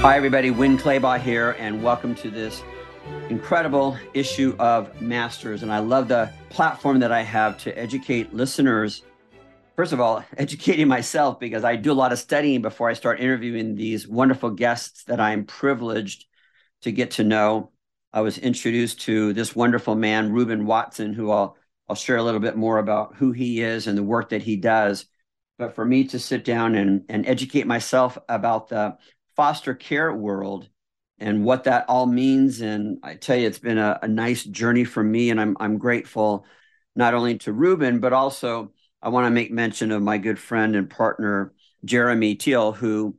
Hi, everybody. Winn Claybaugh here, and welcome to this incredible issue of Masters. And I love the platform that I have to educate listeners. First of all, educating myself because I do a lot of studying before I start interviewing these wonderful guests that I'm privileged to get to know. I was introduced to this wonderful man, Ruben Watson, who I'll I'll share a little bit more about who he is and the work that he does. But for me to sit down and, and educate myself about the foster care world and what that all means. And I tell you, it's been a, a nice journey for me, and I'm I'm grateful not only to Ruben, but also I want to make mention of my good friend and partner Jeremy Teal, who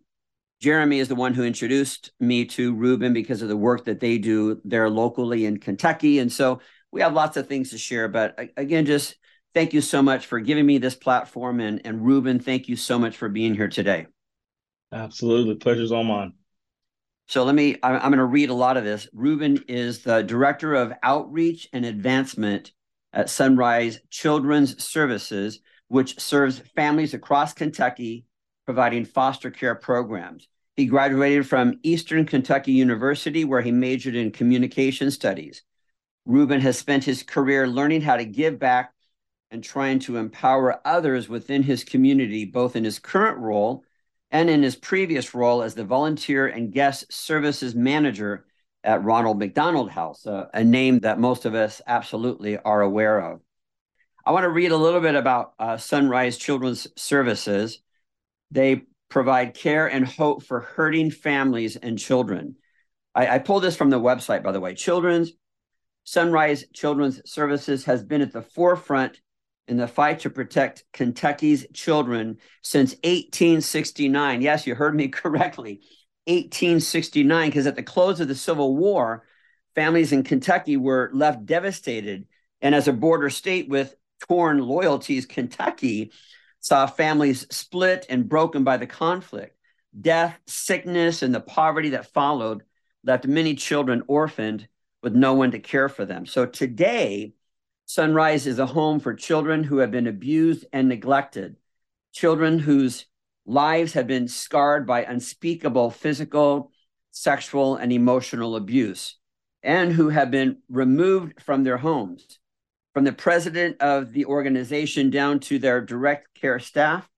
Jeremy is the one who introduced me to Ruben because of the work that they do there locally in Kentucky. And so we have lots of things to share. But again, just thank you so much for giving me this platform. And, and Ruben, thank you so much for being here today. Absolutely. Pleasure's all mine. So let me, I'm, going to read a lot of this. Ruben is the Director of Outreach and Advancement at Sunrise Children's Services, which serves families across Kentucky, providing foster care programs. He graduated from Eastern Kentucky University, where he majored in communication studies. Ruben has spent his career learning how to give back and trying to empower others within his community, both in his current role and in his previous role as the volunteer and guest services manager at Ronald McDonald House, uh, a name that most of us absolutely are aware of. I want to read a little bit about uh, Sunrise Children's Services. They provide care and hope for hurting families and children. I, I pulled this from the website, by the way. Children's Sunrise Children's Services has been at the forefront in the fight to protect Kentucky's children since 1869. Yes, you heard me correctly. 1869, because at the close of the Civil War, families in Kentucky were left devastated. And as a border state with torn loyalties, Kentucky saw families split and broken by the conflict. Death, sickness, and the poverty that followed left many children orphaned with no one to care for them. So today, Sunrise is a home for children who have been abused and neglected, children whose lives have been scarred by unspeakable physical, sexual, and emotional abuse, and who have been removed from their homes. From the president of the organization down to their direct care staff,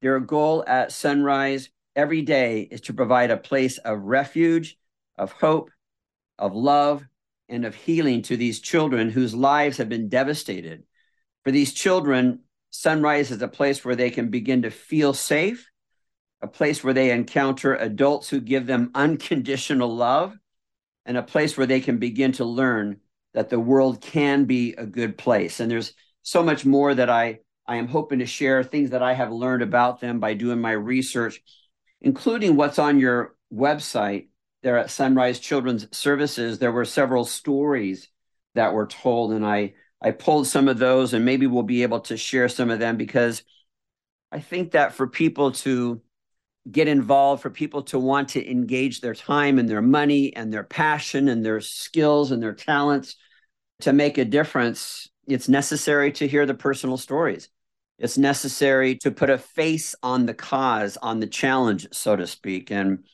their goal at Sunrise every day is to provide a place of refuge, of hope, of love, and of healing to these children whose lives have been devastated. For these children, Sunrise is a place where they can begin to feel safe, a place where they encounter adults who give them unconditional love, and a place where they can begin to learn that the world can be a good place. And there's so much more that I, I am hoping to share, things that I have learned about them by doing my research, including what's on your website there at Sunrise Children's Services, there were several stories that were told, and I I pulled some of those, and maybe we'll be able to share some of them because I think that for people to get involved, for people to want to engage their time and their money and their passion and their skills and their talents to make a difference, it's necessary to hear the personal stories. It's necessary to put a face on the cause, on the challenge, so to speak. And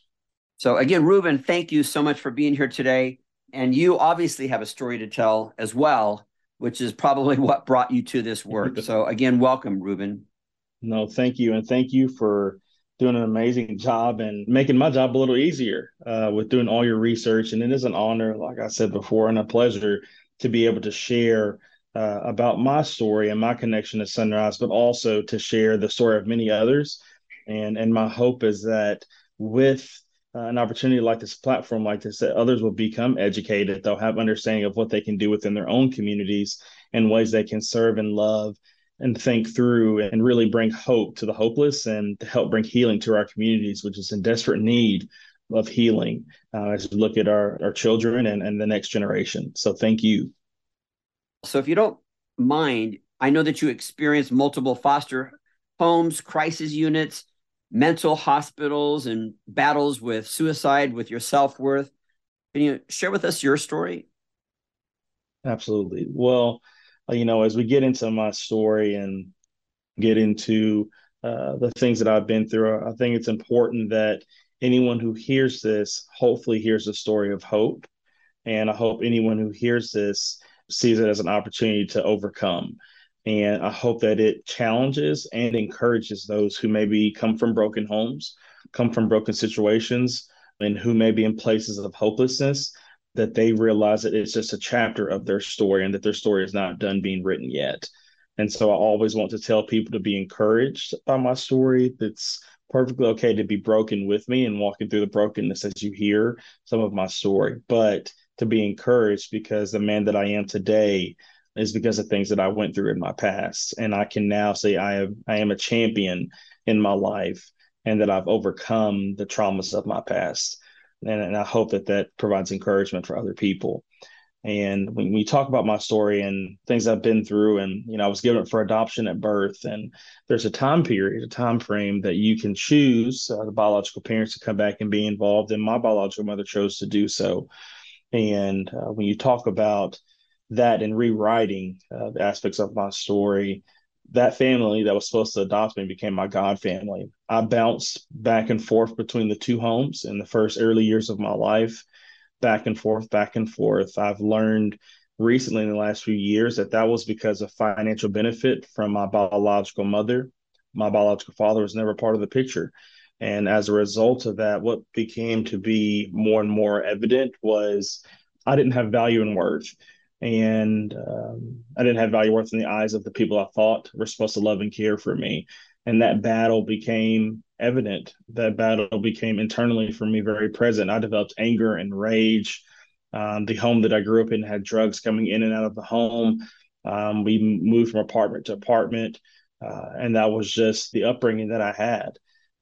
so again, Ruben, thank you so much for being here today. And you obviously have a story to tell as well, which is probably what brought you to this work. so again, welcome, Ruben. No, thank you. And thank you for doing an amazing job and making my job a little easier uh, with doing all your research. And it is an honor, like I said before, and a pleasure to be able to share uh, about my story and my connection to Sunrise, but also to share the story of many others. And and my hope is that with uh, an opportunity like this platform like this that others will become educated. They'll have understanding of what they can do within their own communities and ways they can serve and love and think through and really bring hope to the hopeless and to help bring healing to our communities which is in desperate need of healing uh, as we look at our, our children and, and the next generation. So thank you. So if you don't mind i know that you experienced multiple foster homes crisis units mental hospitals and battles with suicide, with your self worth. Can you share with us your story? Absolutely. Well, uh, you know, as we get into my story and get into uh, the things that I've been through, I think it's important that anyone who hears this hopefully hears a story of hope. And I hope anyone who hears this sees it as an opportunity to overcome. And I hope that it challenges and encourages those who maybe come from broken homes, come from broken situations, and who may be in places of hopelessness, that they realize that it's just a chapter of their story and that their story is not done being written yet. And so I always want to tell people to be encouraged by my story. That's perfectly okay to be broken with me and walking through the brokenness as you hear some of my story, but to be encouraged because the man that I am today is because of things that I went through in my past. And I can now say I am I am a champion in my life and that I've overcome the traumas of my past. And, and I hope that that provides encouragement for other people. And when we talk about my story and things I've been through, and you know, I was given it for adoption at birth, and there's a time period, a time frame that you can choose uh, the biological parents to come back and be involved. And my biological mother chose to do so. And uh, when you talk about that and rewriting uh, the aspects of my story, that family that was supposed to adopt me became my God family. I bounced back and forth between the two homes in the first early years of my life back and forth, back and forth. I've learned recently in the last few years that that was because of financial benefit from my biological mother. My biological father was never part of the picture. And as a result of that, what became to be more and more evident was I didn't have value and worth. And um, I didn't have value worth in the eyes of the people I thought were supposed to love and care for me. And that battle became evident. That battle became internally for me very present. I developed anger and rage. Um, the home that I grew up in had drugs coming in and out of the home. Um, we moved from apartment to apartment, uh, and that was just the upbringing that I had.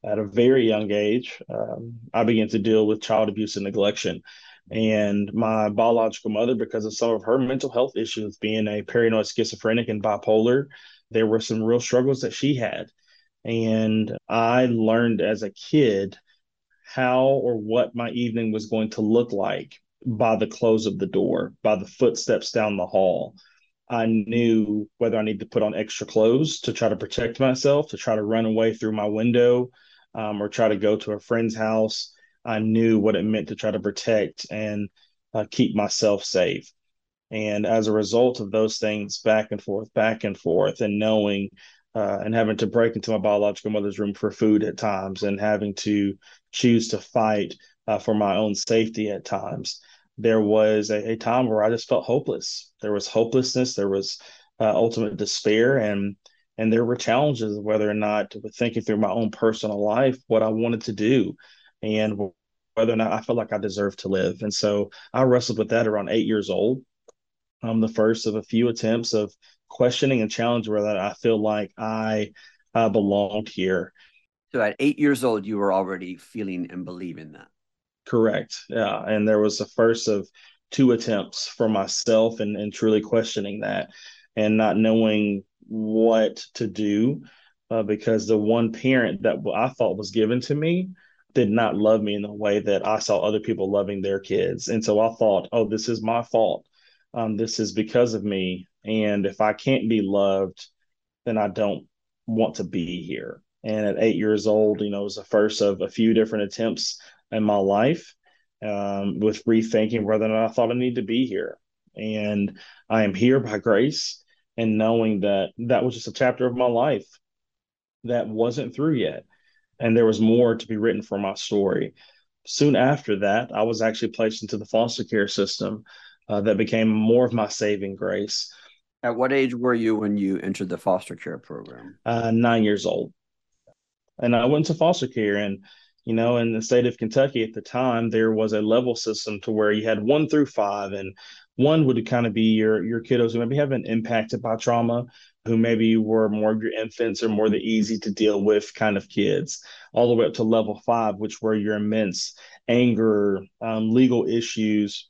At a very young age, um, I began to deal with child abuse and neglection. And my biological mother, because of some of her mental health issues, being a paranoid schizophrenic and bipolar, there were some real struggles that she had. And I learned as a kid how or what my evening was going to look like by the close of the door, by the footsteps down the hall. I knew whether I needed to put on extra clothes to try to protect myself, to try to run away through my window, um, or try to go to a friend's house. I knew what it meant to try to protect and uh, keep myself safe. And as a result of those things, back and forth, back and forth, and knowing uh, and having to break into my biological mother's room for food at times and having to choose to fight uh, for my own safety at times. There was a, a, time where I just felt hopeless. There was hopelessness. There was uh, ultimate despair, and and there were challenges whether or not, thinking through my own personal life, what I wanted to do, and whether or not I felt like I deserved to live. And so I wrestled with that around eight years old. I'm the first of a few attempts of questioning and challenging whether I feel like I uh, belonged here. So at eight years old, you were already feeling and believing that. Correct. Yeah. And there was the first of two attempts for myself and, and truly questioning that and not knowing what to do uh, because the one parent that I thought was given to me did not love me in the way that I saw other people loving their kids. And so I thought, oh, this is my fault. Um, this is because of me. And if I can't be loved, then I don't want to be here. And at eight years old, you know, it was the first of a few different attempts in my life um, with rethinking whether or not I thought I need to be here. And I am here by grace and knowing that that was just a chapter of my life that wasn't through yet. And there was more to be written for my story. Soon after that, I was actually placed into the foster care system uh, that became more of my saving grace. At what age were you when you entered the foster care program? Uh, nine years old. And I went to foster care. And, you know, in the state of Kentucky at the time, there was a level system to where you had one through five. And one would kind of be your, your kiddos who maybe have been impacted by trauma, who maybe were more of your infants or more the easy to deal with kind of kids, all the way up to level five, which were your immense anger, um, legal issues,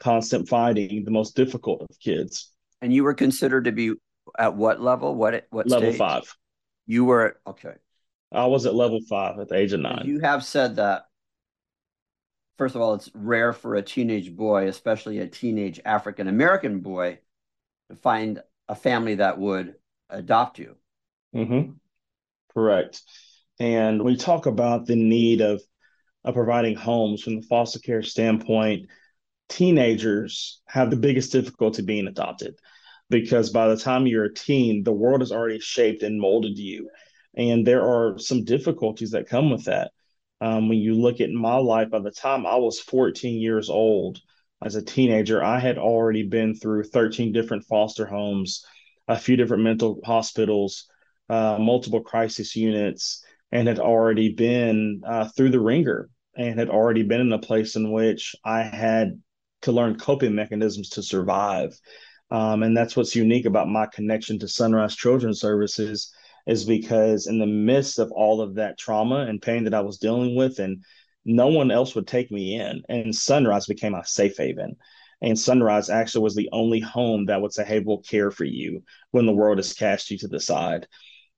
constant fighting, the most difficult of kids. And you were considered to be at what level? What what level stage? five? You were okay. I was at level five at the age of nine. You have said that. First of all, it's rare for a teenage boy, especially a teenage African American boy, to find a family that would adopt you. Mm-hmm. Correct. And we talk about the need of of providing homes from the foster care standpoint, teenagers have the biggest difficulty being adopted because by the time you're a teen, the world has already shaped and molded you. And there are some difficulties that come with that. Um, when you look at my life, by the time I was 14 years old, as a teenager, I had already been through 13 different foster homes, a few different mental hospitals, uh, multiple crisis units, and had already been uh, through the ringer and had already been in a place in which I had to learn coping mechanisms to survive. Um, and that's what's unique about my connection to Sunrise Children's Services is because in the midst of all of that trauma and pain that I was dealing with, and no one else would take me in, and Sunrise became my safe haven. And Sunrise actually was the only home that would say, Hey, we'll care for you when the world has cast you to the side.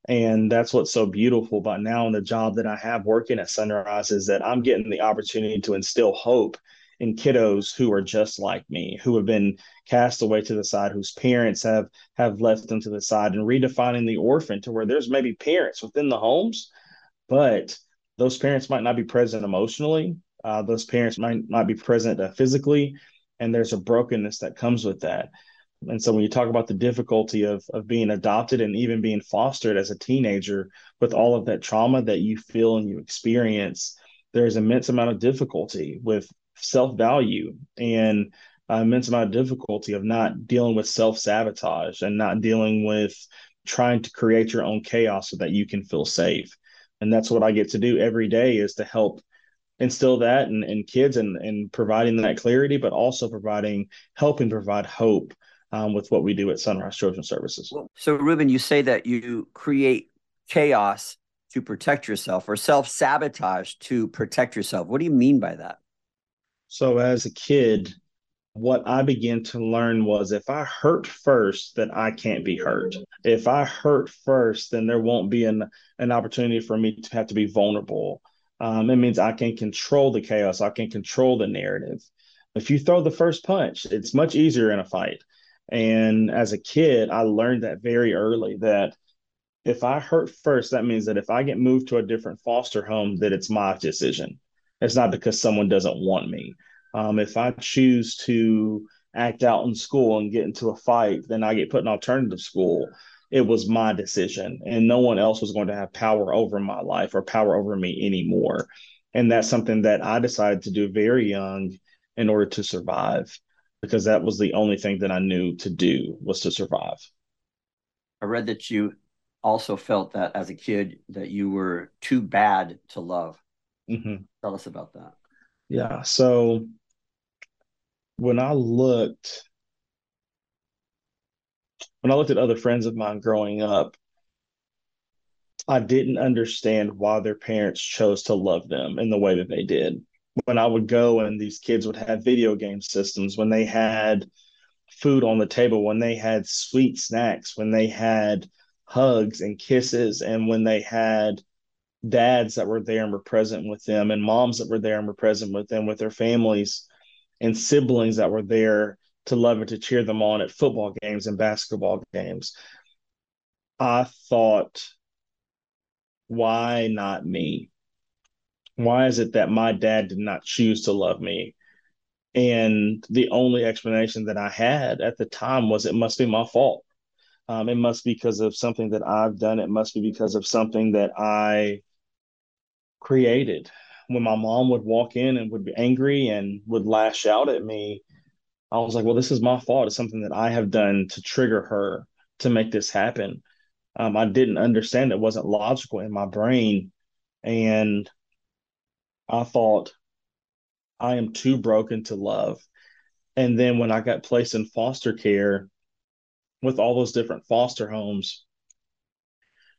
And that's what's so beautiful about now in the job that I have working at Sunrise is that I'm getting the opportunity to instill hope in kiddos who are just like me, who have been cast away to the side, whose parents have have left them to the side, and redefining the orphan to where there's maybe parents within the homes, but those parents might not be present emotionally. Uh, those parents might not be present uh, physically, and there's a brokenness that comes with that. And so when you talk about the difficulty of of being adopted and even being fostered as a teenager with all of that trauma that you feel and you experience, there's immense amount of difficulty with self value and immense amount of difficulty of not dealing with self sabotage and not dealing with trying to create your own chaos so that you can feel safe. And that's what I get to do every day is to help instill that in, in kids and, and providing that clarity, but also providing, helping provide hope um, with what we do at Sunrise Children's Services. So, Ruben, you say that you create chaos to protect yourself or self sabotage to protect yourself. What do you mean by that? So as a kid, what I began to learn was if I hurt first, then I can't be hurt. If I hurt first, then there won't be an, an opportunity for me to have to be vulnerable. Um, it means I can control the chaos, I can control the narrative. If you throw the first punch, it's much easier in a fight. And as a kid, I learned that very early that if I hurt first, that means that if I get moved to a different foster home, that it's my decision. It's not because someone doesn't want me. Um, if I choose to act out in school and get into a fight, then I get put in alternative school. It was my decision, and no one else was going to have power over my life or power over me anymore. And that's something that I decided to do very young in order to survive, because that was the only thing that I knew to do was to survive. I read that you also felt that as a kid that you were too bad to love. Mm-hmm. Tell us about that. Yeah. So when I looked, when I looked at other friends of mine growing up, I didn't understand why their parents chose to love them in the way that they did. When I would go and these kids would have video game systems, when they had food on the table, when they had sweet snacks, when they had hugs and kisses, and when they had dads that were there and were present with them and moms that were there and were present with them with their families and siblings that were there to love and to cheer them on at football games and basketball games i thought why not me why is it that my dad did not choose to love me and the only explanation that i had at the time was it must be my fault um, it must be because of something that I've done. It must be because of something that I created. When my mom would walk in and would be angry and would lash out at me, I was like, well, this is my fault. It's something that I have done to trigger her to make this happen. Um, I didn't understand it wasn't logical in my brain. And I thought, I am too broken to love. And then when I got placed in foster care with all those different foster homes,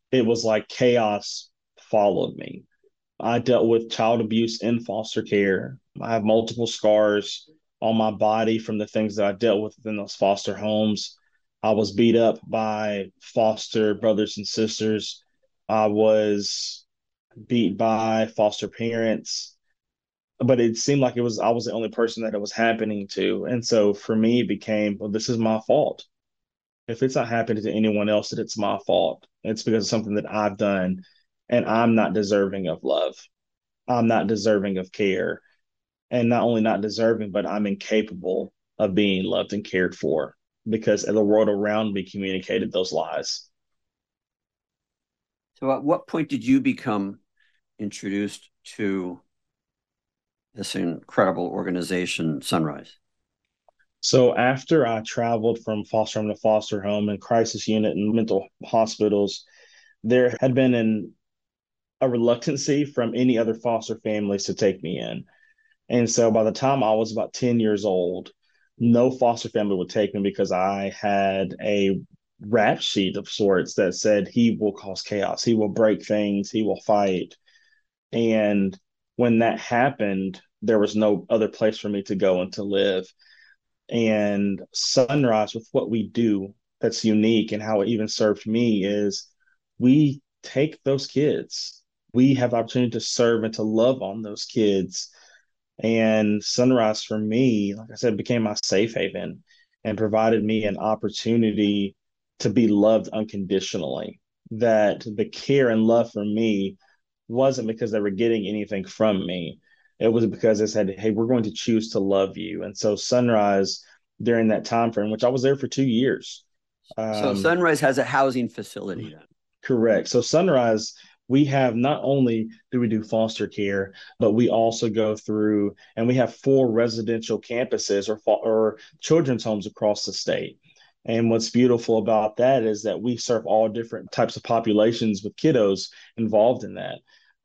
it was like chaos followed me. I dealt with child abuse in foster care. I have multiple scars on my body from the things that I dealt with in those foster homes. I was beat up by foster brothers and sisters. I was beat by foster parents. But it seemed like it was I was the only person that it was happening to. And so for me it became, well, this is my fault. If it's not happening to anyone else, that it's my fault. It's because of something that I've done and I'm not deserving of love. I'm not deserving of care. And not only not deserving, but I'm incapable of being loved and cared for because the world around me communicated those lies. So, at what point did you become introduced to this incredible organization, Sunrise? So, after I traveled from foster home to foster home and crisis unit and mental hospitals, there had been an, a reluctancy from any other foster families to take me in. And so, by the time I was about 10 years old, no foster family would take me because I had a rap sheet of sorts that said he will cause chaos, he will break things, he will fight. And when that happened, there was no other place for me to go and to live. And Sunrise, with what we do that's unique and how it even served me, is we take those kids. We have the opportunity to serve and to love on those kids and Sunrise for me, like I said, became my safe haven and provided me an opportunity to be loved unconditionally. That the care and love for me wasn't because they were getting anything from me. It was because they said, Hey, we're going to choose to love you. And so Sunrise during that time frame, which I was there for two years. Um, so Sunrise has a housing facility. Correct. So Sunrise we have not only do we do foster care, but we also go through and we have four residential campuses or, or children's homes across the state. And what's beautiful about that is that we serve all different types of populations with kiddos involved in that.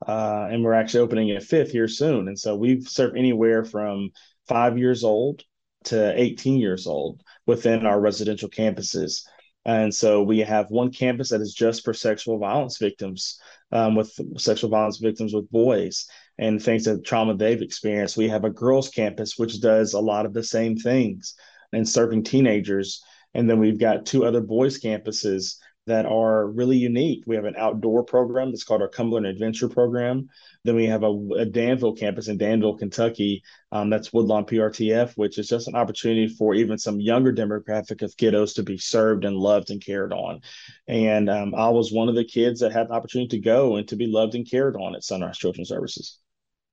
Uh, and we're actually opening a fifth here soon. And so we serve anywhere from five years old to 18 years old within our residential campuses. And so we have one campus that is just for sexual violence victims, um, with sexual violence victims with boys and things that trauma they've experienced. We have a girls' campus, which does a lot of the same things and serving teenagers. And then we've got two other boys' campuses that are really unique. We have an outdoor program that's called our Cumberland Adventure Program. Then we have a, a Danville campus in Danville, Kentucky. Um, that's Woodlawn PRTF, which is just an opportunity for even some younger demographic of kiddos to be served and loved and cared on. And um, I was one of the kids that had the opportunity to go and to be loved and cared on at Sunrise Children's Services.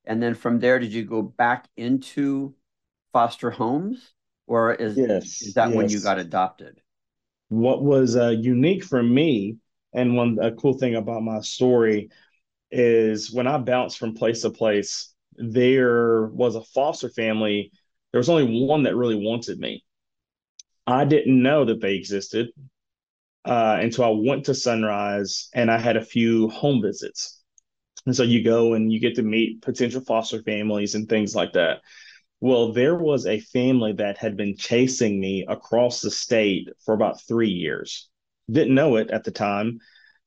And then from there, did you go back into foster homes, or is, yes, is that yes. when you got adopted? What was uh, unique for me and one a cool thing about my story is when I bounced from place to place, there was a foster family. There was only one that really wanted me. I didn't know that they existed uh, until I went to Sunrise and I had a few home visits. And so you go and you get to meet potential foster families and things like that. Well, there was a family that had been chasing me across the state for about three years. Didn't know it at the time,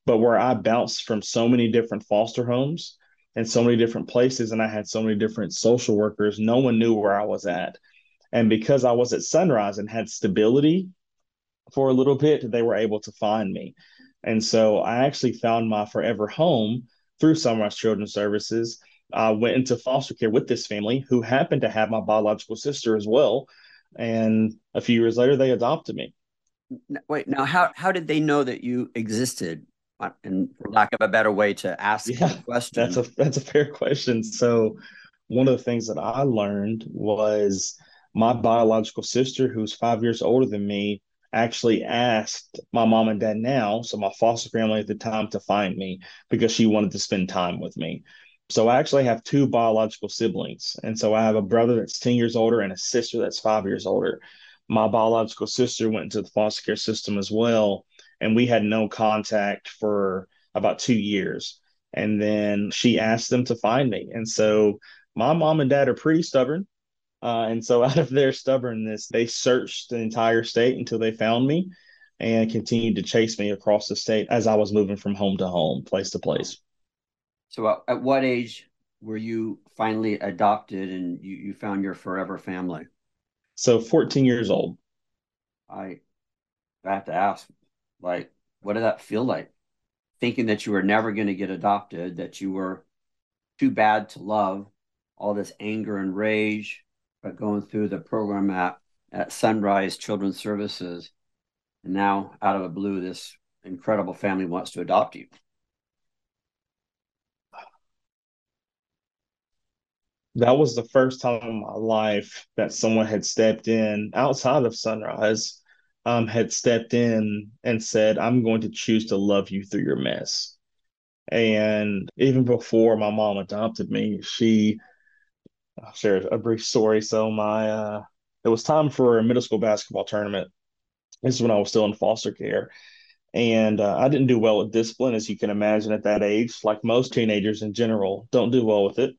but where I bounced from so many different foster homes and so many different places, and I had so many different social workers, no one knew where I was at. And because I was at Sunrise and had stability for a little bit, they were able to find me. And so I actually found my forever home through Sunrise Children's Services uh, went into foster care with this family who happened to have my biological sister as well. And a few years later, they adopted me. Wait, now how how did they know that you existed? And for lack of a better way to ask yeah, the question, that's a that's a fair question. So, one of the things that I learned was my biological sister, who's five years older than me, actually asked my mom and dad now, so my foster family at the time, to find me because she wanted to spend time with me. So I actually have two biological siblings. And so I have a brother that's 10 years older and a sister that's five years older. My biological sister went into the foster care system as well. And we had no contact for about two years. And then she asked them to find me. And so my mom and dad are pretty stubborn. Uh, and so out of their stubbornness, they searched the entire state until they found me and continued to chase me across the state as I was moving from home to home, place to place. So, at, at what age were you finally adopted and you, you found your forever family? So, 14 years old. I, I have to ask, like, what did that feel like? Thinking that you were never going to get adopted, that you were too bad to love, all this anger and rage, but going through the program at, at Sunrise Children's Services. And now, out of the blue, this incredible family wants to adopt you. That was the first time in my life that someone had stepped in outside of Sunrise, um, had stepped in and said, I'm going to choose to love you through your mess. And even before my mom adopted me, she I'll share a brief story. So my uh, it was time for a middle school basketball tournament. This is when I was still in foster care. And uh, I didn't do well with discipline, as you can imagine at that age. Like most teenagers in general, don't do well with it.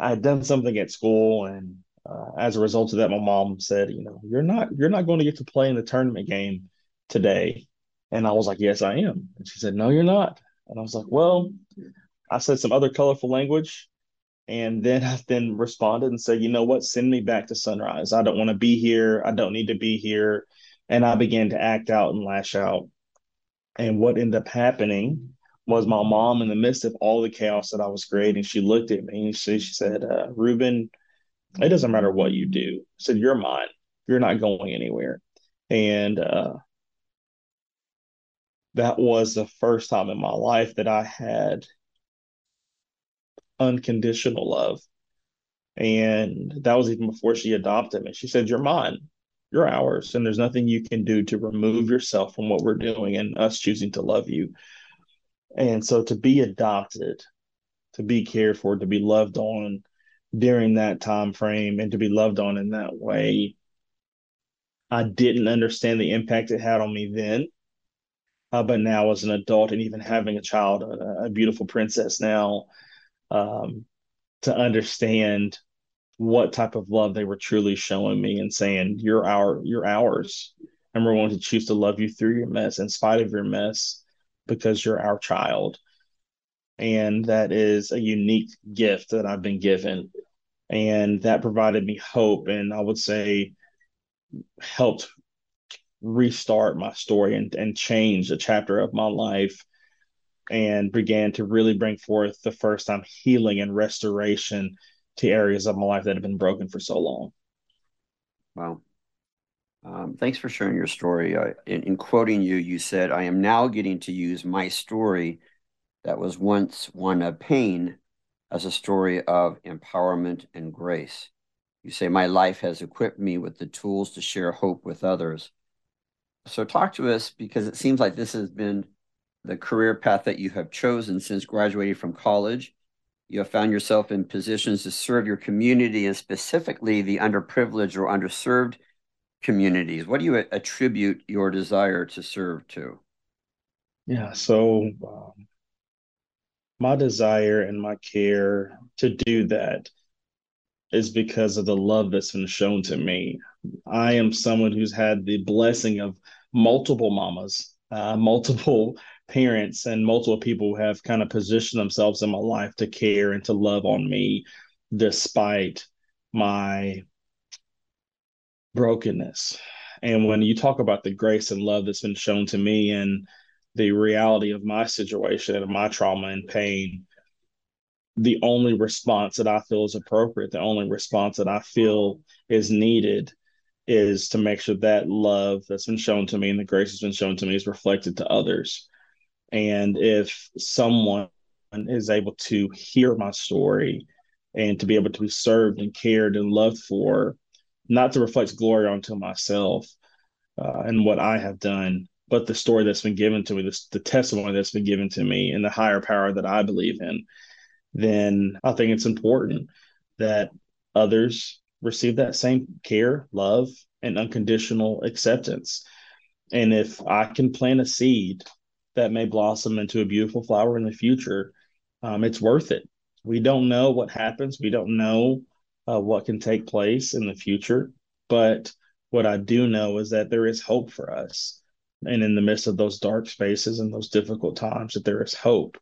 I had done something at school, and uh, as a result of that, my mom said, "You know, you're not you're not going to get to play in the tournament game today." And I was like, "Yes, I am." And she said, "No, you're not." And I was like, "Well," I said some other colorful language, and then I then responded and said, "You know what? Send me back to Sunrise. I don't want to be here. I don't need to be here." And I began to act out and lash out. And what ended up happening was my mom, in the midst of all the chaos that I was creating, she looked at me and she, she said, uh, Ruben, it doesn't matter what you do. I said, You're mine. You're not going anywhere. And uh, that was the first time in my life that I had unconditional love. And that was even before she adopted me. She said, You're mine you're ours and there's nothing you can do to remove yourself from what we're doing and us choosing to love you and so to be adopted to be cared for to be loved on during that time frame and to be loved on in that way i didn't understand the impact it had on me then. Uh, but now as an adult and even having a child a, a beautiful princess now um, to understand what type of love they were truly showing me and saying you're our you're ours. And we're going to choose to love you through your mess in spite of your mess because you're our child and that is a unique gift that I've been given and that provided me hope and I would say helped restart my story and, and change a chapter of my life and began to really bring forth the first time healing and restoration to areas of my life that have been broken for so long. Wow. Um, thanks for sharing your story. In, in, quoting you, you said, I am now getting to use my story that was once one of pain as a story of empowerment and grace. You say, My life has equipped me with the tools to share hope with others. So, talk to us because it seems like this has been the career path that you have chosen since graduating from college you have found yourself in positions to serve your community and specifically the underprivileged or underserved communities. What do you attribute your desire to serve to? Yeah, so um, my desire and my care to do that is because of the love that's been shown to me. I am someone who's had the blessing of multiple mamas, uh, multiple parents and multiple people who have kind of positioned themselves in my life to care and to love on me despite my brokenness. And when you talk about the grace and love that's been shown to me and the reality of my situation and my trauma and pain, the only response that I feel is appropriate, the only response that I feel is needed is to make sure that love that's been shown to me and the grace that's been shown to me is reflected to others. And if someone is able to hear my story and to be able to be served and cared and loved for, not to reflect glory onto myself uh, and what I have done, but the story that's been given to me, the testimony that's been given to me, and the higher power that I believe in, then I think it's important that others receive that same care, love, and unconditional acceptance. And if I can plant a seed that may blossom into a beautiful flower in the future, um, it's worth it. We don't know what happens. We don't know uh, what can take place in the future. But what I do know is that there is hope for us. And in the midst of those dark spaces and those difficult times, that there is hope.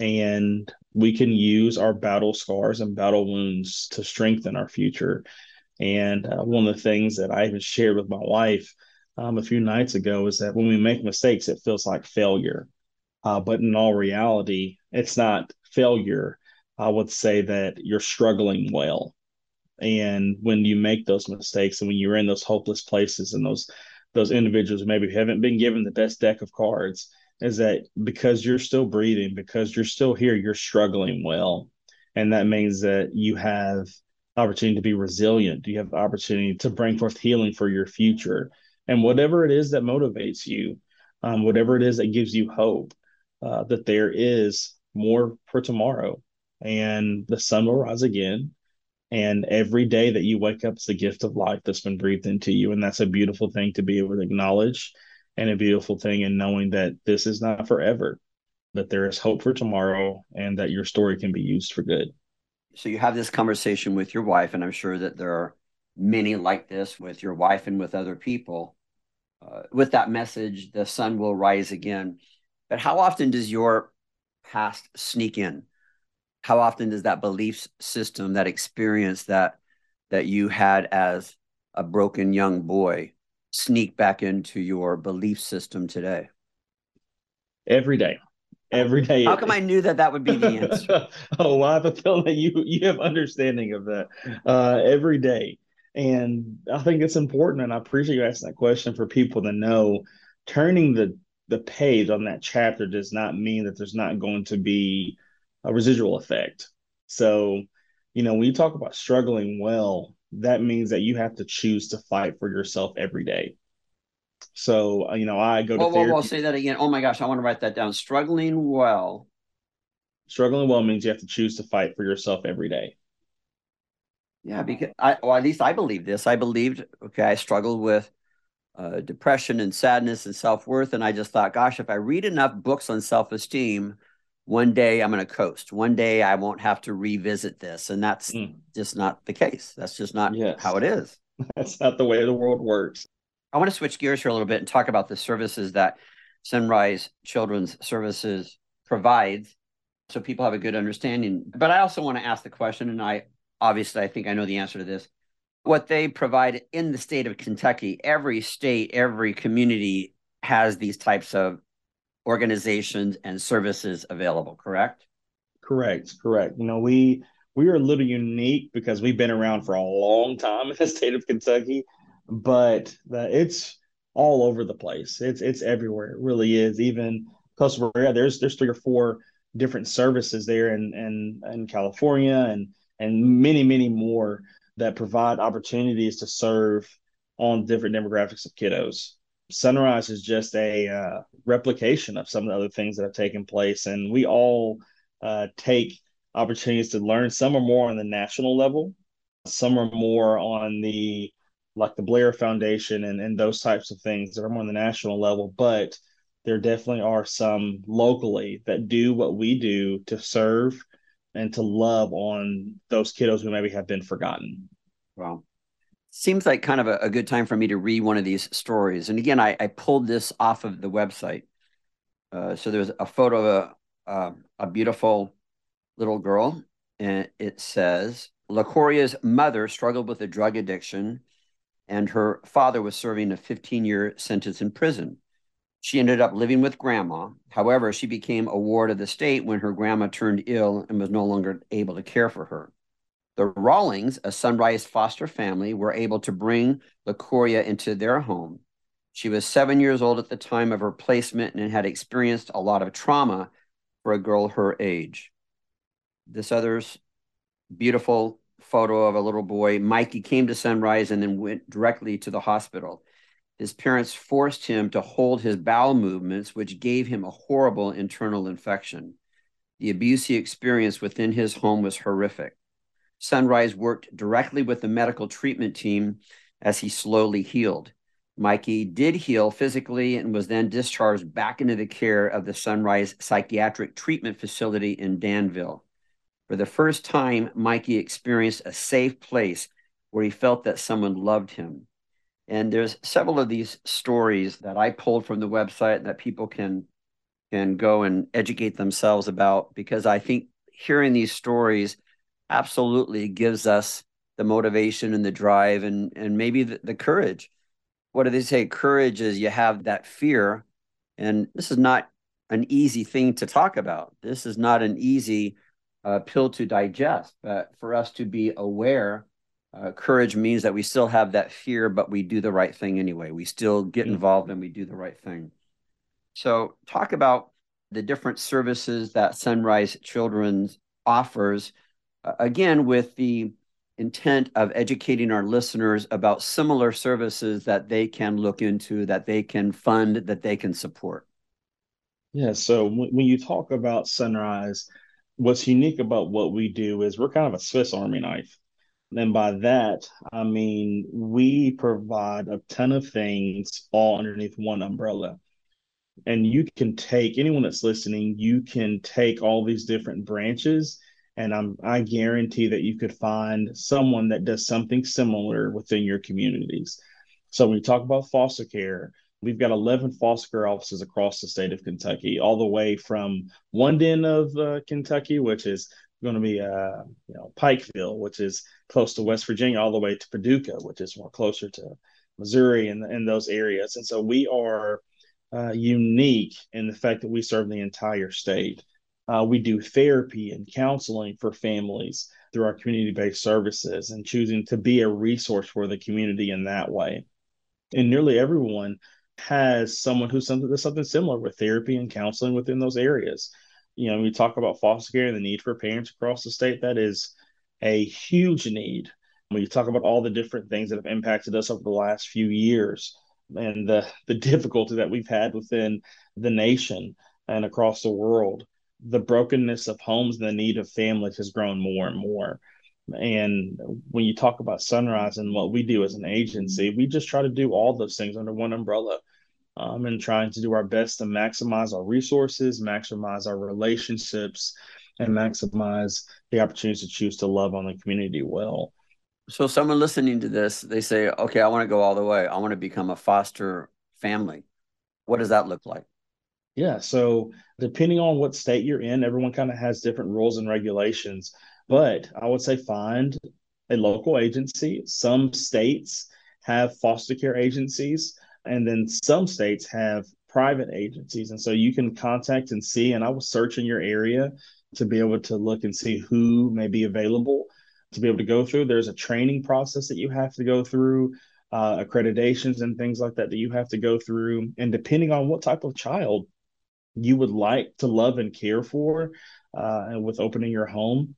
And we can use our battle scars and battle wounds to strengthen our future. And uh, one of the things that I even shared with my wife um, a few nights ago is that when we make mistakes, it feels like failure. Uh, but in all reality, it's not failure. I would say that you're struggling well. And when you make those mistakes and when you're in those hopeless places and those those individuals maybe haven't been given the best deck of cards, is that because you're still breathing, because you're still here, you're struggling well. And that means that you have opportunity to be resilient. You have opportunity to bring forth healing for your future. And whatever it is that motivates you, um, whatever it is that gives you hope, uh, that there is more for tomorrow and the sun will rise again. And every day that you wake up is a gift of life that's been breathed into you. And that's a beautiful thing to be able to acknowledge and a beautiful thing in knowing that this is not forever, that there is hope for tomorrow and that your story can be used for good. So you have this conversation with your wife, and I'm sure that there are many like this with your wife and with other people. Uh, with that message, the sun will rise again. But how often does your past sneak in? How often does that belief system, that experience that that you had as a broken young boy, sneak back into your belief system today? Every day. Every day. How come I knew that that would be the answer? oh, well, I have a feeling that you you have understanding of that uh, every day, and I think it's important, and I appreciate you asking that question for people to know. Turning the the page on that chapter does not mean that there's not going to be a residual effect. So, you know, when you talk about struggling well, that means that you have to choose to fight for yourself every day. So, uh, you know, I go to whoa, whoa, whoa, say that again. Oh my gosh, I want to write that down. Struggling well. Struggling well means you have to choose to fight for yourself every day. Yeah, because I, well, at least I believe this. I believed, okay, I struggled with uh, depression and sadness and self worth. And I just thought, gosh, if I read enough books on self esteem, one day I'm going to coast. One day I won't have to revisit this. And that's mm. just not the case. That's just not yes. how it is. That's not the way the world works. I want to switch gears here a little bit and talk about the services that Sunrise Children's Services provides so people have a good understanding. But I also want to ask the question, and I obviously I think I know the answer to this. What they provide in the state of Kentucky, every state, every community has these types of organizations and services available, correct? Correct, correct. You know, we we are a little unique because we've been around for a long time in the state of Kentucky, but the, it's all over the place. It's it's everywhere. It really is. Even to where there's there's three or four different services there in in, in California and and many many more that provide opportunities to serve on different demographics of kiddos. Sunrise is just a uh, replication of some of the other things that have taken place, and we all uh, take opportunities to learn. Some are more on the national level, some are more on the like the Blair Foundation and, and those types of things that are more on the national level, but there definitely are some locally that do what we do to serve and to love on those kiddos who maybe have been forgotten. Wow seems like kind of a, a, good time for me to read one of these stories. And again, I, I pulled this off of the website. Uh, so there's a photo of a, uh, a beautiful little girl, and it says LaCoria's mother struggled with a drug addiction, and her father was serving a 15 year sentence in prison. She ended up living with grandma. However, she became a ward of the state when her grandma turned ill and was no longer able to care for her. The Rawlings, a Sunrise foster family, were able to bring LaCoria into their home. She was seven years old at the time of her placement and had experienced a lot of trauma for a girl her age. This other's beautiful photo of a little boy, Mikey, came to Sunrise and then went directly to the hospital. His parents forced him to hold his bowel movements, which gave him a horrible internal infection. The abuse he experienced within his home was horrific. Sunrise worked directly with the medical treatment team as he slowly healed. Mikey did heal physically and was then discharged back into the care of the Sunrise Psychiatric Treatment Facility in Danville. For the first time, Mikey experienced a safe place where he felt that someone loved him. And there's several of these stories that I pulled from the website that people can can go and educate themselves about because I think hearing these stories absolutely gives us the motivation and the drive and and maybe the, the courage. What do they say? Courage is you have that fear. And this is not an easy thing to talk about. This is not an easy uh, pill to digest but for us to be aware uh, courage means that we still have that fear but we do the right thing anyway. We still get mm-hmm. involved and we do the right thing. So talk about the different services that sunrise children's offers again, with the intent of educating our listeners about similar services that they can look into, that they can fund, that they can support. Yeah. So when you talk about Sunrise, what's unique about what we do is we're kind of a Swiss Army knife. And by that, I mean we provide a ton of things all underneath one umbrella. And you can take anyone that's listening, you can take all these different branches and I'm I guarantee that you could find someone that does something similar within your communities. So when you talk about foster care, we've got 11 foster care offices across the state of Kentucky, all the way from one end of uh, Kentucky, which is going to be uh, you know Pikeville, which is close to West Virginia, all the way to Paducah, which is more closer to Missouri and in those areas. And so we are uh, unique in the fact that we serve the entire state. Uh, we do therapy and counseling for families through our community based services and choosing to be a resource for the community in that way. And nearly everyone has someone who's something something similar with therapy and counseling within those areas. You know, we talk about foster care and the need for parents across the state. That is a huge need. When you talk about all the different things that have impacted us over the last few years and the the difficulty that we've had within the nation and across the world, the brokenness of homes and the need of families has grown more and more. And when you talk about Sunrise and what we do as an agency, we just try to do all those things under one umbrella um, and trying to do our best to maximize our resources, maximize our relationships, and maximize the opportunities to choose to love on the community well. So, someone listening to this, they say, okay, I want to go all the way. I want to become a foster family. What does that look like? Yeah. So, depending on what state you're in, everyone kind of has different rules and regulations. But I would say find a local agency. Some states have foster care agencies, and then some states have private agencies. And so you can contact and see, and I will search in your area to be able to look and see who may be available to be able to go through. There's a training process that you have to go through, uh, accreditations and things like that that you have to go through. And depending on what type of child you would like to love and care for, uh, and with opening your home,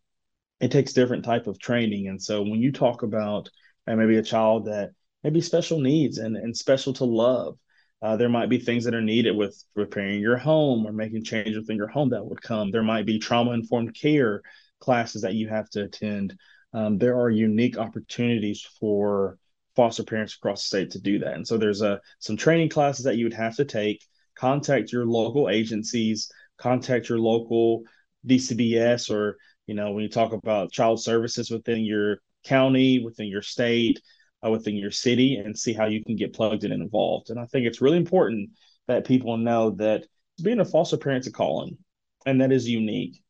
it takes different type of training. And so when you talk about uh, maybe a child that maybe special needs and, and special to love, uh, there might be things that are needed with repairing your home or making changes within your home that would come. There might be trauma informed care classes that you have to attend. Um, there are unique opportunities for foster parents across the state to do that. And so there's a some training classes that you would have to take. Contact your local agencies. Contact your local DCBS or you know when you talk about child services within your county, within your state uh, within your city and see how you can get plugged in and involved. And I think it's really important that people know that being a foster parent's a calling, and that is unique.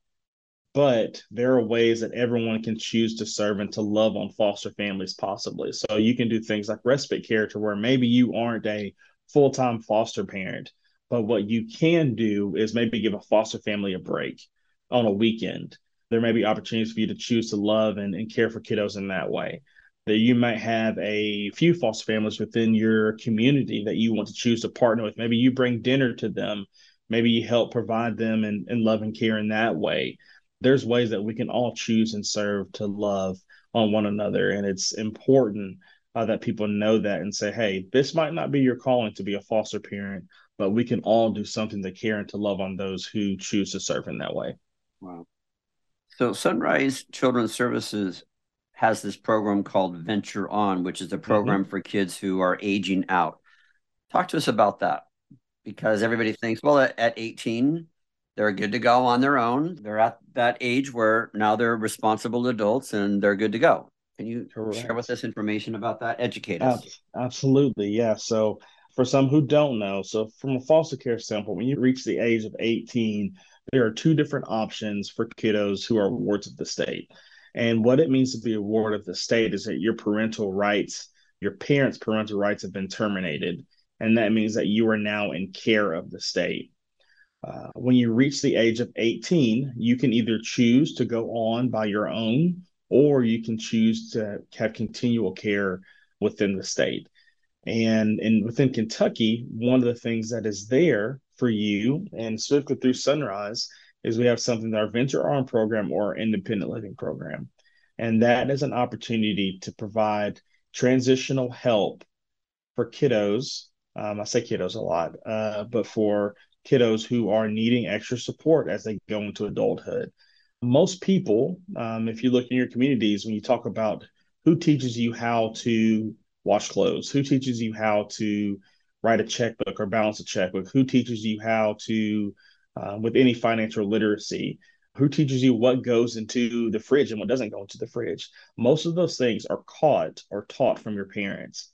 But there are ways that everyone can choose to serve and to love on foster families, possibly. So you can do things like respite care to where maybe you aren't a full time foster parent, but what you can do is maybe give a foster family a break on a weekend. There may be opportunities for you to choose to love and, and care for kiddos in that way that you might have a few foster families within your community that you want to choose to partner with. Maybe you bring dinner to them. Maybe you help provide them and, and love and care in that way. There's ways that we can all choose and serve to love on one another. And it's important uh, that people know that and say, hey, this might not be your calling to be a foster parent, but we can all do something to care and to love on those who choose to serve in that way. Wow. So Sunrise Children's Services has this program called Venture On, which is a program mm-hmm. for kids who are aging out. Talk to us about that because everybody thinks, well, at, at 18, they're good to go on their own. They're at that age where now they're responsible adults and they're good to go. Can you Correct. share with us information about that? Educate us. Absolutely. Yeah. So, for some who don't know, so from a foster care standpoint, when you reach the age of 18, there are two different options for kiddos who are wards of the state. And what it means to be a ward of the state is that your parental rights, your parents' parental rights have been terminated. And that means that you are now in care of the state. Uh, when you reach the age of 18, you can either choose to go on by your own or you can choose to have continual care within the state. And in within Kentucky, one of the things that is there for you, and specifically through Sunrise, is we have something that our Venture On program or independent living program. And that is an opportunity to provide transitional help for kiddos. Um, I say kiddos a lot, uh, but for kiddos who are needing extra support as they go into adulthood. Most people, um, if you look in your communities, when you talk about who teaches you how to wash clothes, who teaches you how to write a checkbook or balance a checkbook, who teaches you how to, uh, with any financial literacy, who teaches you what goes into the fridge and what doesn't go into the fridge. Most of those things are caught or taught from your parents.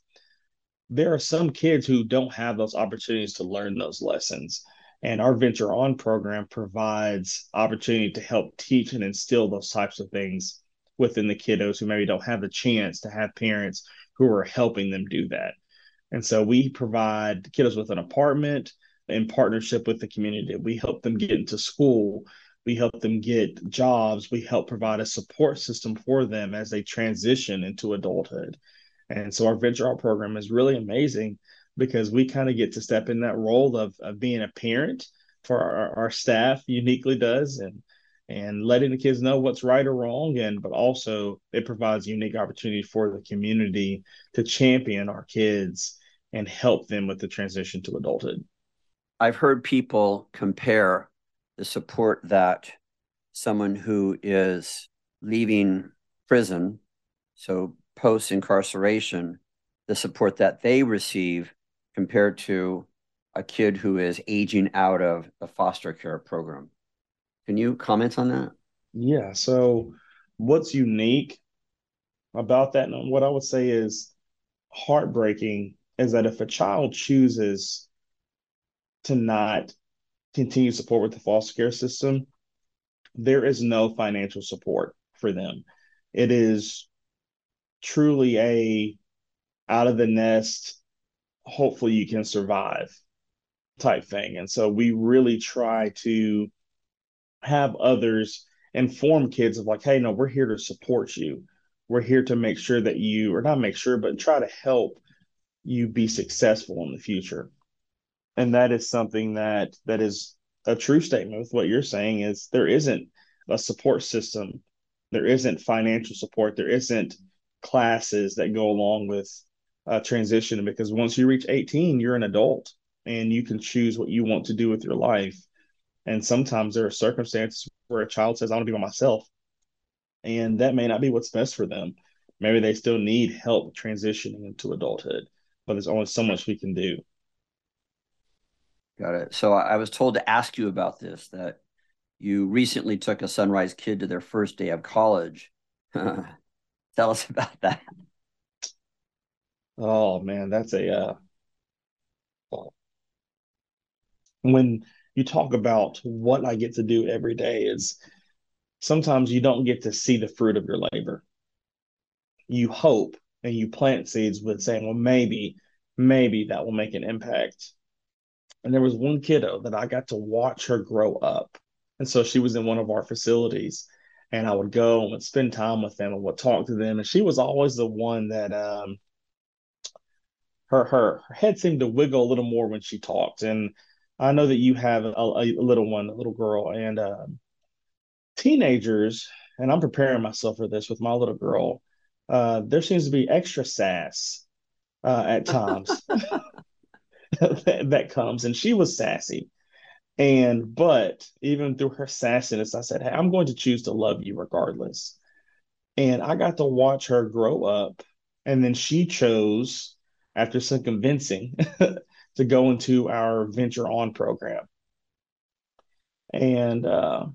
There are some kids who don't have those opportunities to learn those lessons. And our Venture On program provides opportunity to help teach and instill those types of things within the kiddos who maybe don't have the chance to have parents who are helping them do that. And so we provide kiddos with an apartment in partnership with the community. We help them get into school. We help them get jobs. We help provide a support system for them as they transition into adulthood. And so our Venture On program is really amazing because we kind of get to step in that role of, of being a parent for our, our staff uniquely does and and letting the kids know what's right or wrong and but also it provides unique opportunity for the community to champion our kids and help them with the transition to adulthood. I've heard people compare the support that someone who is leaving prison so post incarceration the support that they receive compared to a kid who is aging out of the foster care program can you comment on that? Yeah. So, what's unique about that, and what I would say is heartbreaking, is that if a child chooses to not continue support with the foster care system, there is no financial support for them. It is truly a out of the nest, hopefully you can survive type thing. And so we really try to have others inform kids of like, hey, no, we're here to support you. We're here to make sure that you, or not make sure, but try to help you be successful in the future. And that is something that that is a true statement with what you're saying is there isn't a support system, there isn't financial support, there isn't classes that go along with uh, transition because once you reach 18, you're an adult and you can choose what you want to do with your life. And sometimes there are circumstances where a child says, I want to be by myself. And that may not be what's best for them. Maybe they still need help transitioning into adulthood, but there's only so much we can do. Got it. So I was told to ask you about this that you recently took a Sunrise kid to their first day of college. Tell us about that. Oh man, that's a uh, when you talk about what I get to do every day is sometimes you don't get to see the fruit of your labor. You hope and you plant seeds with saying, well, maybe, maybe that will make an impact. And there was one kiddo that I got to watch her grow up. And so she was in one of our facilities and I would go and would spend time with them and would talk to them. And she was always the one that um her her her head seemed to wiggle a little more when she talked. And I know that you have a, a little one, a little girl, and uh, teenagers, and I'm preparing myself for this with my little girl. Uh, there seems to be extra sass uh, at times that, that comes, and she was sassy. And but even through her sassiness, I said, "Hey, I'm going to choose to love you regardless." And I got to watch her grow up, and then she chose, after some convincing, to go into our venture on program. And uh,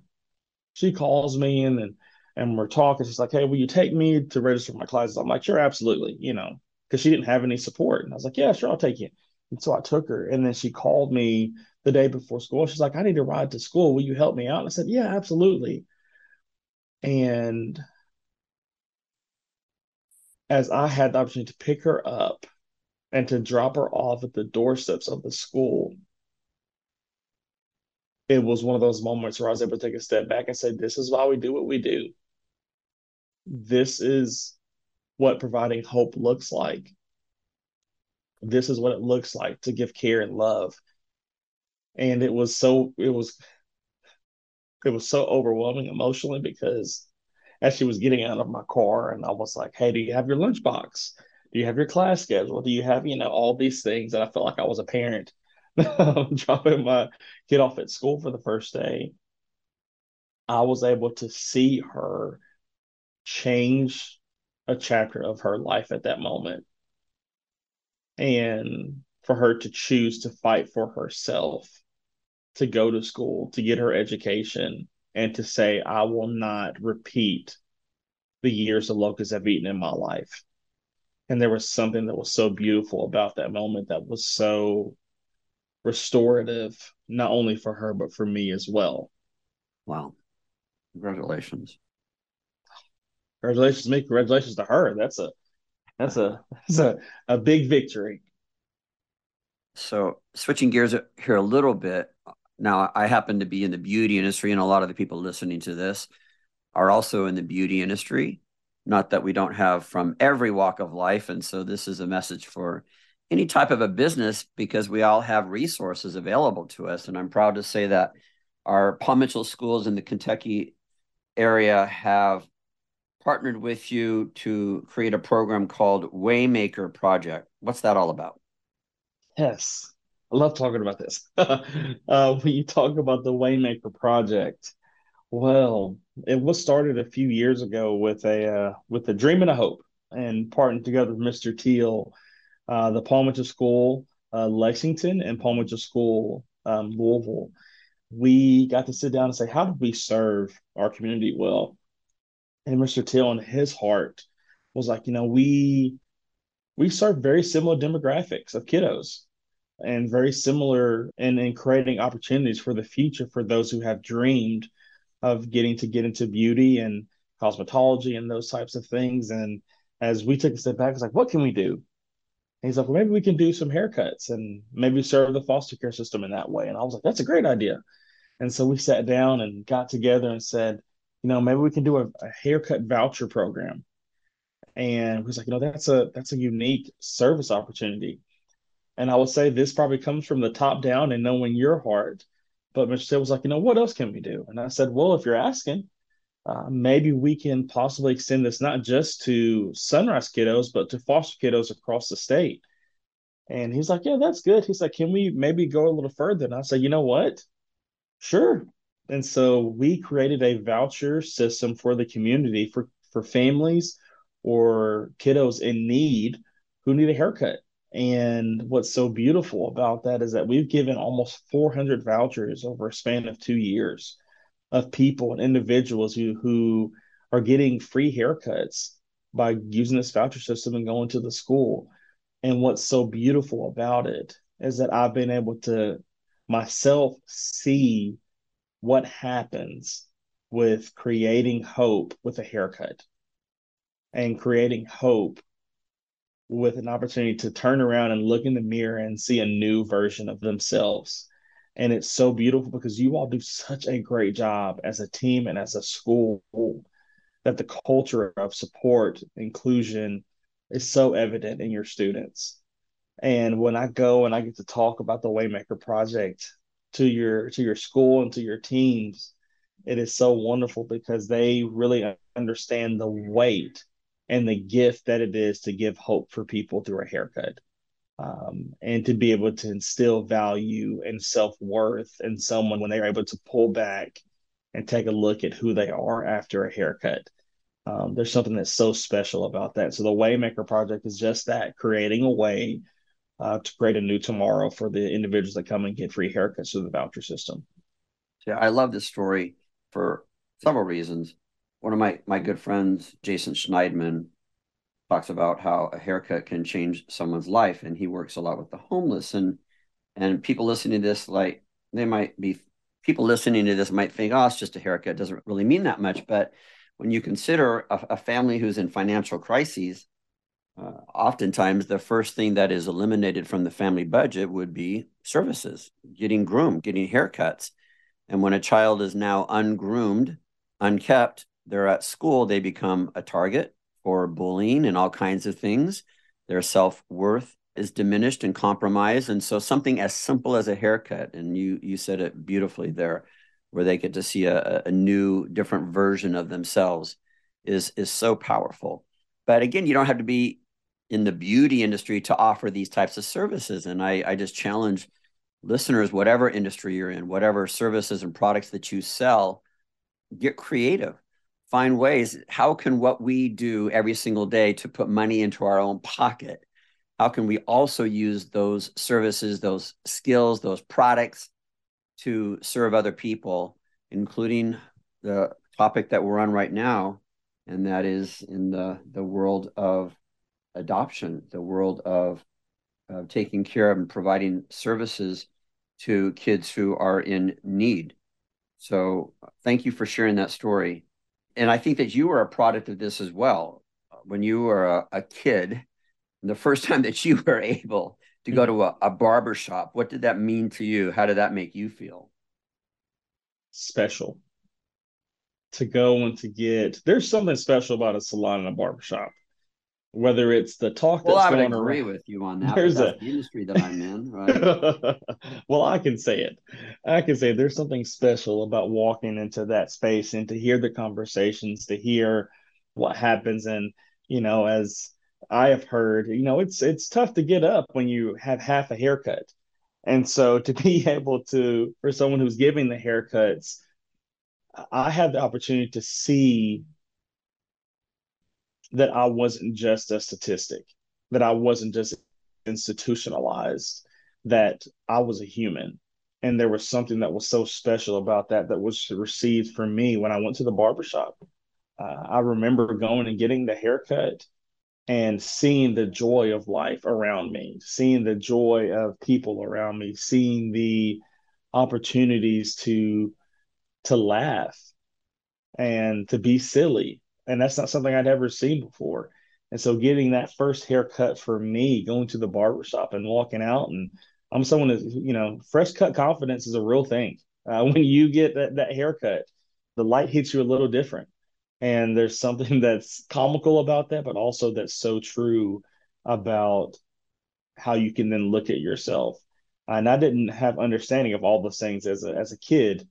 she calls me and then and we're talking. She's like, "Hey, will you take me to register for my classes?" I'm like, "Sure, absolutely." You know, because she didn't have any support, and I was like, "Yeah, sure, I'll take you." And so I took her, and then she called me the day before school. She's like, "I need to ride to school. Will you help me out?" And I said, "Yeah, absolutely." And as I had the opportunity to pick her up and to drop her off at the doorsteps of the school, it was one of those moments where I was able to take a step back and say, This is why we do what we do. This is what providing hope looks like. This is what it looks like to give care and love. And it was so, it was it was so overwhelming emotionally because as she was getting out of my car and I was like, Hey, do you have your lunchbox? Do you have your class schedule? Do you have, you know, all these things? And I felt like I was a parent dropping my kid off at school for the first day. I was able to see her change a chapter of her life at that moment. And for her to choose to fight for herself, to go to school, to get her education, and to say, I will not repeat the years the locusts have eaten in my life. And there was something that was so beautiful about that moment that was so restorative, not only for her, but for me as well. Wow. Congratulations. Congratulations to me. Congratulations to her. That's a that's a that's a, a big victory. So switching gears here a little bit. Now I happen to be in the beauty industry, and a lot of the people listening to this are also in the beauty industry. Not that we don't have from every walk of life. And so this is a message for any type of a business because we all have resources available to us. And I'm proud to say that our Paul Mitchell schools in the Kentucky area have partnered with you to create a program called Waymaker Project. What's that all about? Yes, I love talking about this. uh, when you talk about the Waymaker Project, well, it was started a few years ago with a uh, with a dream and a hope, and partnering together with Mr. Teal, uh, the Paul Mitchell School, uh, Lexington, and Paul Mitchell School, um, Louisville. We got to sit down and say, how do we serve our community well? And Mr. Teal, in his heart, was like, you know, we we serve very similar demographics of kiddos and very similar in, in creating opportunities for the future for those who have dreamed of getting to get into beauty and cosmetology and those types of things. And as we took a step back, it's like, what can we do? And he's like, well, maybe we can do some haircuts and maybe serve the foster care system in that way. And I was like, that's a great idea. And so we sat down and got together and said, you know, maybe we can do a, a haircut voucher program. And he was like, you know, that's a that's a unique service opportunity. And I would say this probably comes from the top down and knowing your heart but Michelle was like, you know, what else can we do? And I said, well, if you're asking, uh, maybe we can possibly extend this not just to sunrise kiddos, but to foster kiddos across the state. And he's like, yeah, that's good. He's like, can we maybe go a little further? And I said, you know what? Sure. And so we created a voucher system for the community for, for families or kiddos in need who need a haircut. And what's so beautiful about that is that we've given almost 400 vouchers over a span of two years of people and individuals who, who are getting free haircuts by using this voucher system and going to the school. And what's so beautiful about it is that I've been able to myself see what happens with creating hope with a haircut and creating hope with an opportunity to turn around and look in the mirror and see a new version of themselves. And it's so beautiful because you all do such a great job as a team and as a school that the culture of support, inclusion is so evident in your students. And when I go and I get to talk about the Waymaker project to your to your school and to your teams, it is so wonderful because they really understand the weight and the gift that it is to give hope for people through a haircut. Um, and to be able to instill value and self worth in someone when they're able to pull back and take a look at who they are after a haircut. Um, there's something that's so special about that. So the Waymaker Project is just that, creating a way uh, to create a new tomorrow for the individuals that come and get free haircuts through the voucher system. Yeah, I love this story for several reasons one of my my good friends, Jason Schneidman, talks about how a haircut can change someone's life, and he works a lot with the homeless. and And people listening to this, like they might be people listening to this might think, oh, it's just a haircut, it doesn't really mean that much. But when you consider a, a family who's in financial crises, uh, oftentimes the first thing that is eliminated from the family budget would be services, getting groomed, getting haircuts. And when a child is now ungroomed, unkept, they're at school, they become a target for bullying and all kinds of things. Their self worth is diminished and compromised. And so something as simple as a haircut, and you you said it beautifully there, where they get to see a, a new, different version of themselves is is so powerful. But again, you don't have to be in the beauty industry to offer these types of services. And I, I just challenge listeners, whatever industry you're in, whatever services and products that you sell, get creative. Find ways. How can what we do every single day to put money into our own pocket? How can we also use those services, those skills, those products to serve other people, including the topic that we're on right now, and that is in the, the world of adoption, the world of uh, taking care of and providing services to kids who are in need. So, thank you for sharing that story. And I think that you are a product of this as well. When you were a, a kid, the first time that you were able to go mm-hmm. to a, a barber shop, what did that mean to you? How did that make you feel? Special. To go and to get, there's something special about a salon and a barber shop whether it's the talk well, that's I would agree around. with you on that. There's a, the industry that I'm in, right? well, I can say it. I can say there's something special about walking into that space and to hear the conversations, to hear what happens, and you know, as I have heard, you know, it's it's tough to get up when you have half a haircut, and so to be able to, for someone who's giving the haircuts, I had the opportunity to see that I wasn't just a statistic, that I wasn't just institutionalized, that I was a human. And there was something that was so special about that that was received from me when I went to the barbershop. Uh, I remember going and getting the haircut and seeing the joy of life around me, seeing the joy of people around me, seeing the opportunities to to laugh and to be silly and that's not something I'd ever seen before. And so getting that first haircut for me, going to the barbershop and walking out, and I'm someone that, you know, fresh cut confidence is a real thing. Uh, when you get that, that haircut, the light hits you a little different. And there's something that's comical about that, but also that's so true about how you can then look at yourself. And I didn't have understanding of all those things as a, as a kid,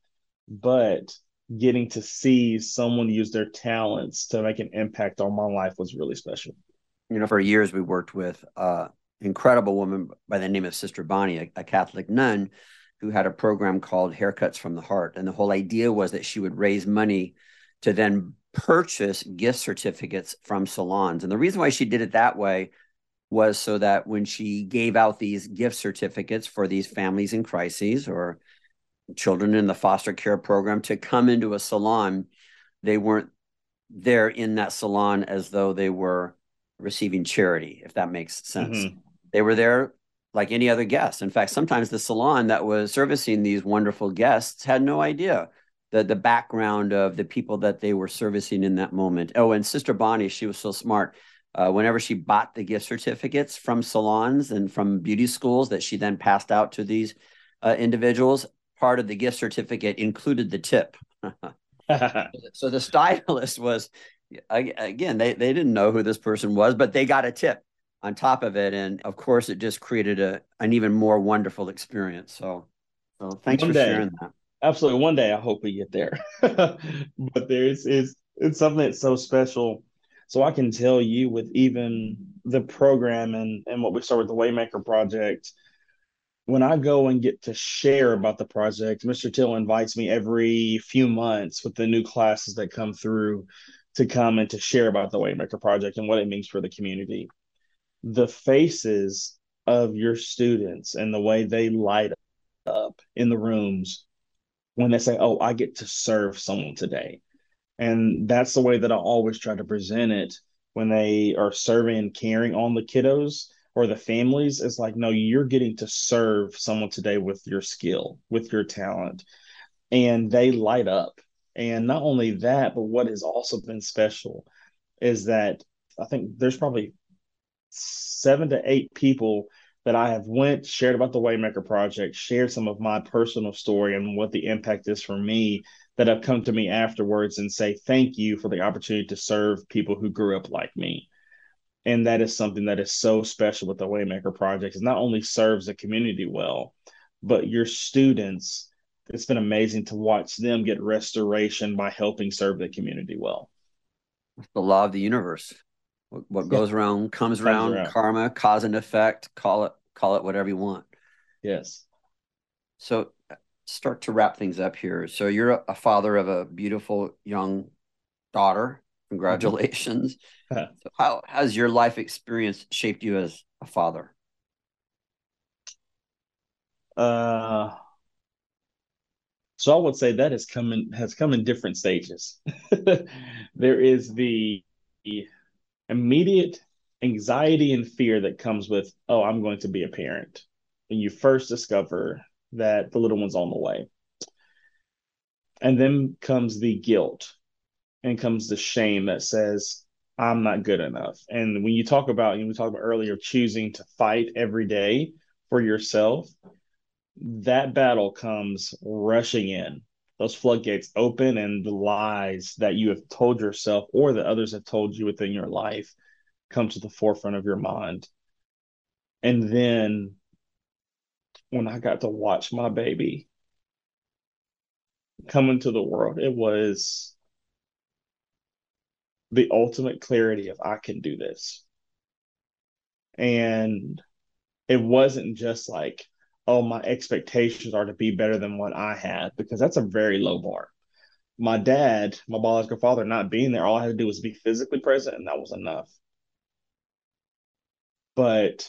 but getting to see someone use their talents to make an impact on my life was really special. You know, for years we worked with an incredible woman by the name of Sister Bonnie, a, a Catholic nun who had a program called Haircuts from the Heart. And the whole idea was that she would raise money to then purchase gift certificates from salons. And the reason why she did it that way was so that when she gave out these gift certificates for these families in crises or children in the foster care program to come into a salon, they weren't there in that salon as though they were receiving charity, if that makes sense. Mm-hmm. They were there like any other guest. In fact, sometimes the salon that was servicing these wonderful guests had no idea the the background of the people that they were servicing in that moment. Oh, and Sister Bonnie, she was so smart. Uh, whenever she bought the gift certificates from salons and from beauty schools that she then passed out to these uh, individuals, part of the gift certificate included the tip. so the stylist was again they, they didn't know who this person was but they got a tip on top of it. And of course it just created a an even more wonderful experience. So so thanks one for day, sharing that. Absolutely. One day i hope we get there. But there's is it's something that's so special. So i can tell you with even the program and and what we started with the waymaker project when I go and get to share about the project, Mr. Till invites me every few months with the new classes that come through to come and to share about the Waymaker project and what it means for the community. The faces of your students and the way they light up in the rooms when they say, Oh, I get to serve someone today. And that's the way that I always try to present it when they are serving and caring on the kiddos or the families is like, no, you're getting to serve someone today with your skill, with your talent, and they light up. And not only that, but what has also been special is that I think there's probably seven to eight people that I have went shared about the Waymaker project, shared some of my personal story and what the impact is for me that have come to me afterwards and say thank you for the opportunity to serve people who grew up like me and that is something that is so special with the waymaker project it not only serves the community well but your students it's been amazing to watch them get restoration by helping serve the community well. The law of the universe. What, goes around comes, comes around, around. Karma, cause and effect. Call it call it whatever you want. Yes. So uh, start to wrap things up here. So you're a father of a beautiful young daughter. Congratulations. so how has your life experience shaped you as a father? Uh so I would say that has come in has come in different stages. there is the immediate anxiety and fear that comes with, oh, I'm going to be a parent. When you first discover that the little one's on the way. And then comes the guilt and comes the shame that says, I'm not good enough. And when you talk about, you know, we talked about earlier, choosing to fight every day for yourself, that battle comes rushing in. Those floodgates open, and the lies that you have told yourself or that others have told you within your life come to the forefront of your mind. And then when I got to watch my baby come into the world, it was the ultimate clarity of I can do this. And it wasn't just like, oh, my expectations are to be better than what I had, because that's a very low bar. My dad, my biological father, not being there, all I had to do was be physically present, and that was enough. But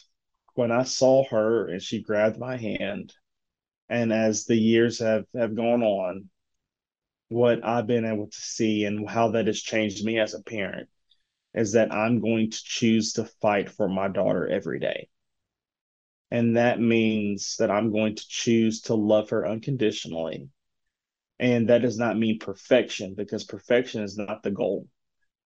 when I saw her and she grabbed my hand, and as the years have, have gone on, what I've been able to see and how that has changed me as a parent is that I'm going to choose to fight for my daughter every day. And that means that I'm going to choose to love her unconditionally. And that does not mean perfection because perfection is not the goal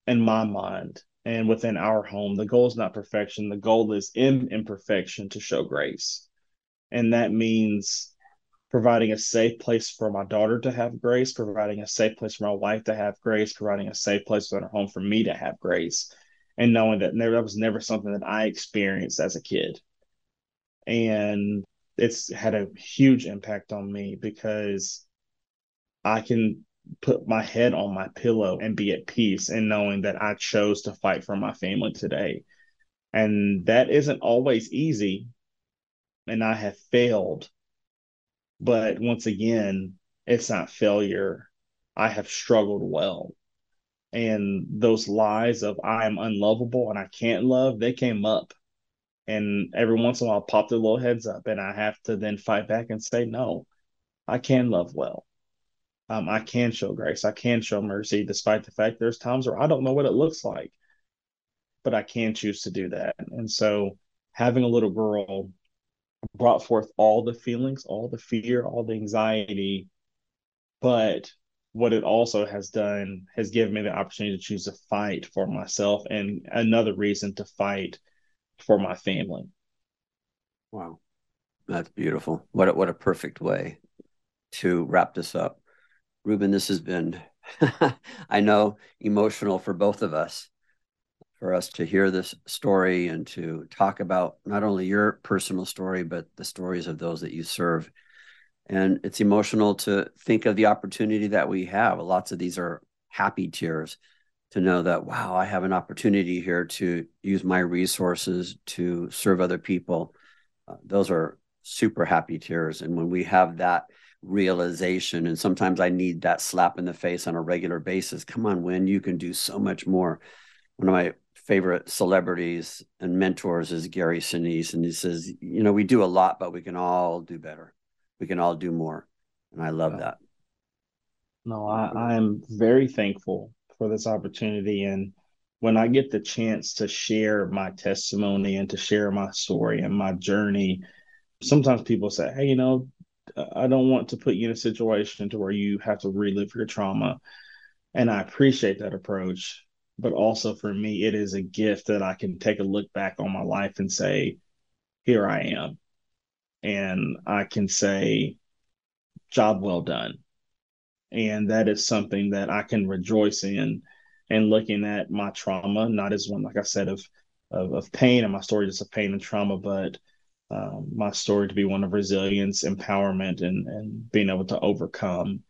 in my mind and within our home. The goal is not perfection, the goal is in imperfection to show grace. And that means providing a safe place for my daughter to have grace, providing a safe place for my wife to have grace, providing a safe place within our home for me to have grace. And knowing that never, that was never something that I experienced as a kid and it's had a huge impact on me because I can put my head on my pillow and be at peace and knowing that I chose to fight for my family today. And that isn't always easy. And I have failed. But once again, it's not failure. I have struggled well. And those lies of I am unlovable and I can't love, they came up and every once in a while pop their little heads up and i have to then fight back and say no i can love well um, i can show grace i can show mercy despite the fact there's times where i don't know what it looks like but i can choose to do that and so having a little girl brought forth all the feelings all the fear all the anxiety but what it also has done has given me the opportunity to choose to fight for myself and another reason to fight for my family. Wow. That's beautiful. What a, what a perfect way to wrap this up. Ruben, this has been, I know, emotional for both of us, for us to hear this story and to talk about not only your personal story, but the stories of those that you serve. And it's emotional to think of the opportunity that we have. Lots of these are happy tears to know that wow i have an opportunity here to use my resources to serve other people uh, those are super happy tears and when we have that realization and sometimes i need that slap in the face on a regular basis come on when you can do so much more one of my favorite celebrities and mentors is gary sinise and he says you know we do a lot but we can all do better we can all do more and i love that no i i am very thankful for this opportunity. And when I get the chance to share my testimony and to share my story and my journey, sometimes people say, Hey, you know, I don't want to put you in a situation to where you have to relive your trauma. And I appreciate that approach. But also for me, it is a gift that I can take a look back on my life and say, here I am. And I can say, job well done and that is something that I can rejoice in. And looking at my trauma, not as one, like I said, of of, of pain and my story just of pain and trauma, but um, my story to be one of resilience, empowerment, and and being able to overcome.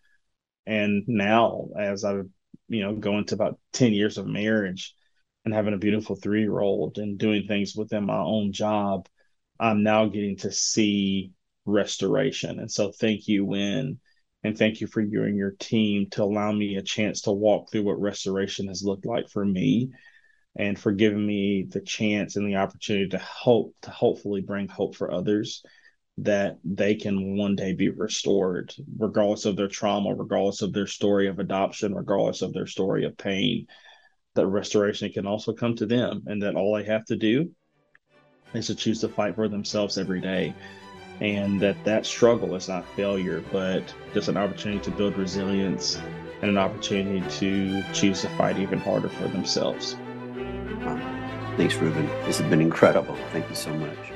And now, as I, you know, going to about ten years of marriage, and having a beautiful three year old, and doing things within my own job, I'm now getting to see restoration. And so, thank you, Winn, and thank you for you and your team to allow me a chance to walk through what restoration has looked like for me and for giving me the chance and the opportunity to hope to hopefully bring hope for others that they can one day be restored regardless of their trauma regardless of their story of adoption regardless of their story of pain that restoration can also come to them and that all they have to do is to choose to fight for themselves every day and that that struggle is not failure but just an opportunity to build resilience and an opportunity to choose to fight even harder for themselves Thanks, Ruben. This has been incredible. Thank you so much.